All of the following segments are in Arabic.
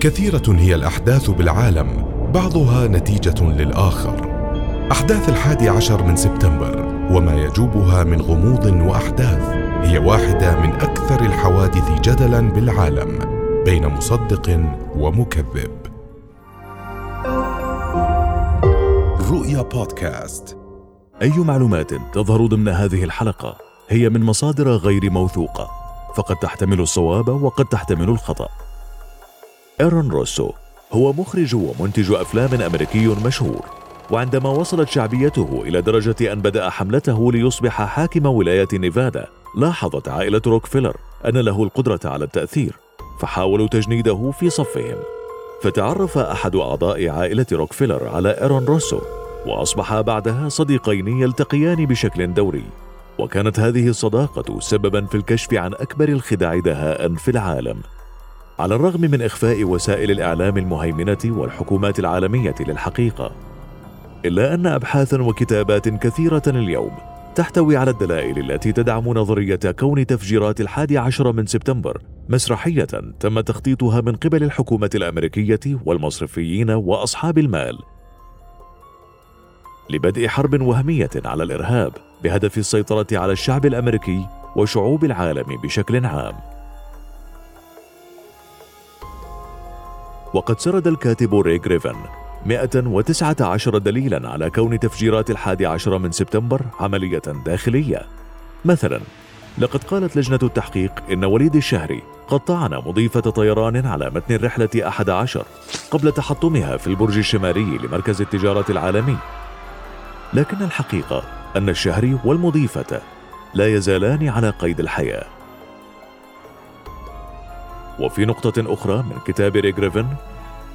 كثيرة هي الأحداث بالعالم بعضها نتيجة للآخر. أحداث الحادي عشر من سبتمبر وما يجوبها من غموض وأحداث هي واحدة من أكثر الحوادث جدلا بالعالم بين مصدق ومكذب. رؤيا بودكاست. أي معلومات تظهر ضمن هذه الحلقة هي من مصادر غير موثوقة فقد تحتمل الصواب وقد تحتمل الخطأ. إيرون روسو هو مخرج ومنتج أفلام أمريكي مشهور وعندما وصلت شعبيته إلى درجة أن بدأ حملته ليصبح حاكم ولاية نيفادا لاحظت عائلة روكفيلر أن له القدرة على التأثير فحاولوا تجنيده في صفهم. فتعرف أحد أعضاء عائلة روكفيلر على إيرون روسو وأصبحا بعدها صديقين يلتقيان بشكل دوري. وكانت هذه الصداقة سببا في الكشف عن أكبر الخداع دهاء في العالم. على الرغم من إخفاء وسائل الإعلام المهيمنة والحكومات العالمية للحقيقة إلا أن أبحاثا وكتابات كثيرة اليوم تحتوي على الدلائل التي تدعم نظرية كون تفجيرات الحادي عشر من سبتمبر مسرحية تم تخطيطها من قبل الحكومة الأمريكية والمصرفيين وأصحاب المال لبدء حرب وهمية على الإرهاب بهدف السيطرة على الشعب الأمريكي وشعوب العالم بشكل عام. وقد سرد الكاتب ري جريفن 119 دليلا على كون تفجيرات الحادي عشر من سبتمبر عملية داخلية. مثلا لقد قالت لجنة التحقيق إن وليد الشهري قد طعن مضيفة طيران على متن الرحلة أحد عشر قبل تحطمها في البرج الشمالي لمركز التجارة العالمي. لكن الحقيقة أن الشهري والمضيفة لا يزالان على قيد الحياة. وفي نقطة أخرى من كتاب ريغريفن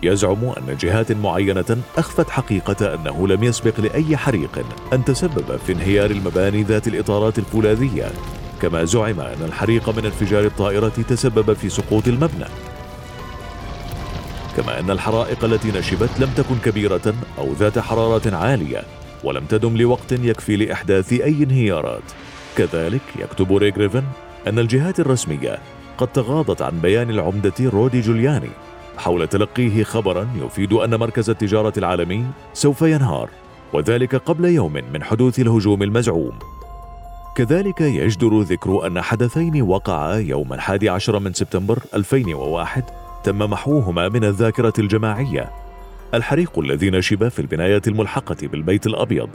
يزعم أن جهات معينة أخفت حقيقة أنه لم يسبق لأي حريق أن تسبب في انهيار المباني ذات الإطارات الفولاذية كما زعم أن الحريق من انفجار الطائرة تسبب في سقوط المبنى. كما أن الحرائق التي نشبت لم تكن كبيرة أو ذات حرارة عالية ولم تدم لوقت يكفي لإحداث أي انهيارات. كذلك يكتب ريغريفن أن الجهات الرسمية قد تغاضت عن بيان العمدة رودي جولياني. حول تلقيه خبرا يفيد أن مركز التجارة العالمي سوف ينهار وذلك قبل يوم من حدوث الهجوم المزعوم. كذلك يجدر ذكر أن حدثين وقعا يوم الحادي عشر من سبتمبر 2001 تم محوهما من الذاكرة الجماعية. الحريق الذي نشب في البناية الملحقة بالبيت الأبيض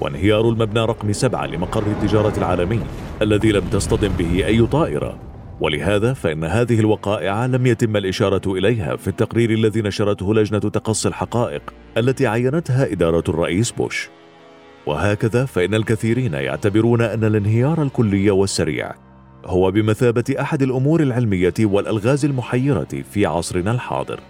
وانهيار المبنى رقم سبعة لمقر التجارة العالمي الذي لم تصطدم به أي طائرة. ولهذا فإن هذه الوقائع لم يتم الإشارة إليها في التقرير الذي نشرته لجنة تقصي الحقائق التي عينتها إدارة الرئيس بوش. وهكذا فإن الكثيرين يعتبرون أن الانهيار الكلي والسريع هو بمثابة أحد الأمور العلمية والألغاز المحيرة في عصرنا الحاضر.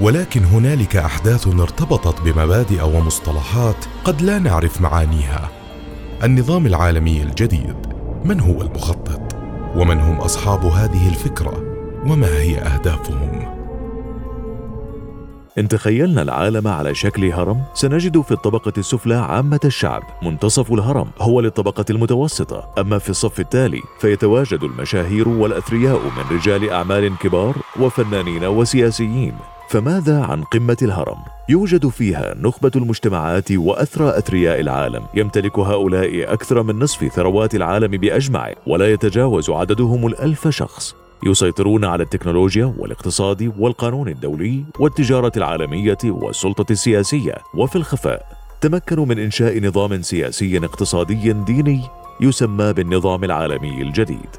ولكن هنالك أحداث ارتبطت بمبادئ ومصطلحات قد لا نعرف معانيها. النظام العالمي الجديد من هو المخطط؟ ومن هم أصحاب هذه الفكرة؟ وما هي أهدافهم؟ إن تخيلنا العالم على شكل هرم سنجد في الطبقة السفلى عامة الشعب. منتصف الهرم هو للطبقة المتوسطة. أما في الصف التالي فيتواجد المشاهير والأثرياء من رجال أعمال كبار وفنانين وسياسيين. فماذا عن قمة الهرم؟ يوجد فيها نخبة المجتمعات وأثرى أثرياء العالم. يمتلك هؤلاء أكثر من نصف ثروات العالم بأجمعه ولا يتجاوز عددهم الألف شخص. يسيطرون على التكنولوجيا والاقتصاد والقانون الدولي والتجارة العالمية والسلطة السياسية. وفي الخفاء تمكنوا من إنشاء نظام سياسي اقتصادي ديني يسمى بالنظام العالمي الجديد.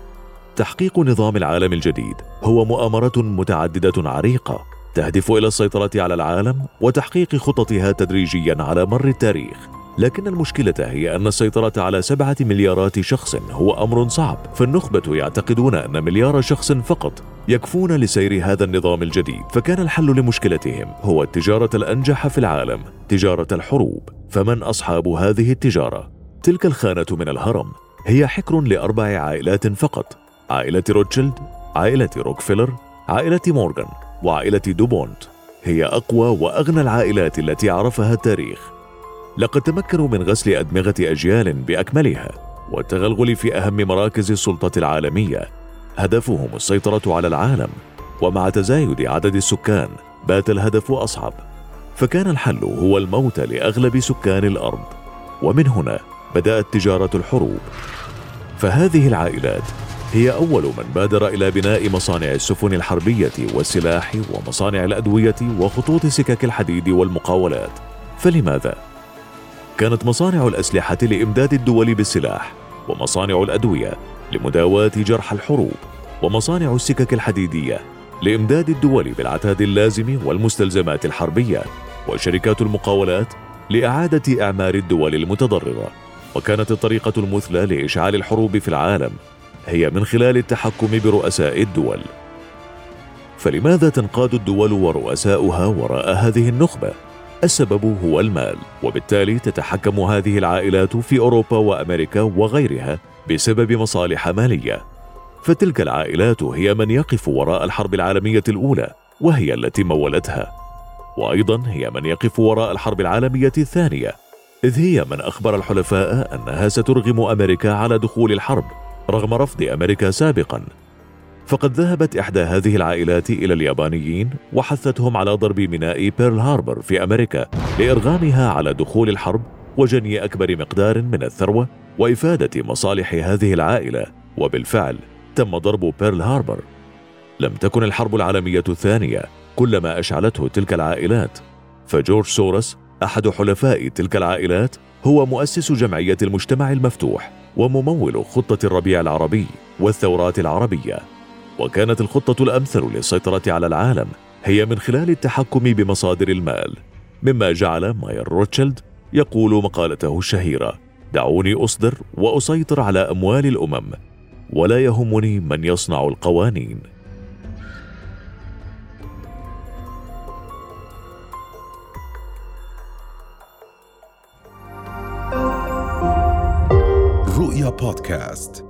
تحقيق نظام العالم الجديد هو مؤامرة متعددة عريقة تهدف إلى السيطرة على العالم وتحقيق خططها تدريجيا على مر التاريخ. لكن المشكلة هي أن السيطرة على سبعة مليارات شخص هو أمر صعب، فالنخبة يعتقدون أن مليار شخص فقط يكفون لسير هذا النظام الجديد، فكان الحل لمشكلتهم هو التجارة الأنجح في العالم، تجارة الحروب، فمن أصحاب هذه التجارة؟ تلك الخانة من الهرم. هي حكر لأربع عائلات فقط، عائلة روتشيلد، عائلة روكفيلر، عائلة مورغان، وعائلة دوبونت هي أقوى وأغنى العائلات التي عرفها التاريخ. لقد تمكنوا من غسل أدمغة أجيال بأكملها والتغلغل في أهم مراكز السلطة العالمية. هدفهم السيطرة على العالم ومع تزايد عدد السكان بات الهدف أصعب. فكان الحل هو الموت لأغلب سكان الأرض. ومن هنا بدأت تجارة الحروب. فهذه العائلات هي أول من بادر إلى بناء مصانع السفن الحربية والسلاح ومصانع الأدوية وخطوط سكك الحديد والمقاولات. فلماذا؟ كانت مصانع الأسلحة لإمداد الدول بالسلاح ومصانع الأدوية لمداواة جرح الحروب ومصانع السكك الحديدية لإمداد الدول بالعتاد اللازم والمستلزمات الحربية وشركات المقاولات لإعادة إعمار الدول المتضررة. وكانت الطريقة المثلى لإشعال الحروب في العالم. هي من خلال التحكم برؤساء الدول. فلماذا تنقاد الدول ورؤساؤها وراء هذه النخبة؟ السبب هو المال وبالتالي تتحكم هذه العائلات في أوروبا وأمريكا وغيرها بسبب مصالح مالية. فتلك العائلات هي من يقف وراء الحرب العالمية الأولى وهي التي مولتها. وأيضا هي من يقف وراء الحرب العالمية الثانية. إذ هي من أخبر الحلفاء أنها سترغم أمريكا على دخول الحرب. رغم رفض أمريكا سابقا. فقد ذهبت إحدى هذه العائلات إلى اليابانيين وحثتهم على ضرب ميناء بيرل هاربر في أمريكا لإرغامها على دخول الحرب وجني أكبر مقدار من الثروة وإفادة مصالح هذه العائلة. وبالفعل تم ضرب بيرل هاربر. لم تكن الحرب العالمية الثانية كل ما أشعلته تلك العائلات. فجورج سورس أحد حلفاء تلك العائلات هو مؤسس جمعية المجتمع المفتوح. وممول خطة الربيع العربي والثورات العربية. وكانت الخطة الأمثل للسيطرة على العالم هي من خلال التحكم بمصادر المال مما جعل ماير روتشيلد يقول مقالته الشهيرة دعوني أصدر وأسيطر على أموال الأمم ولا يهمني من يصنع القوانين. رؤيا بودكاست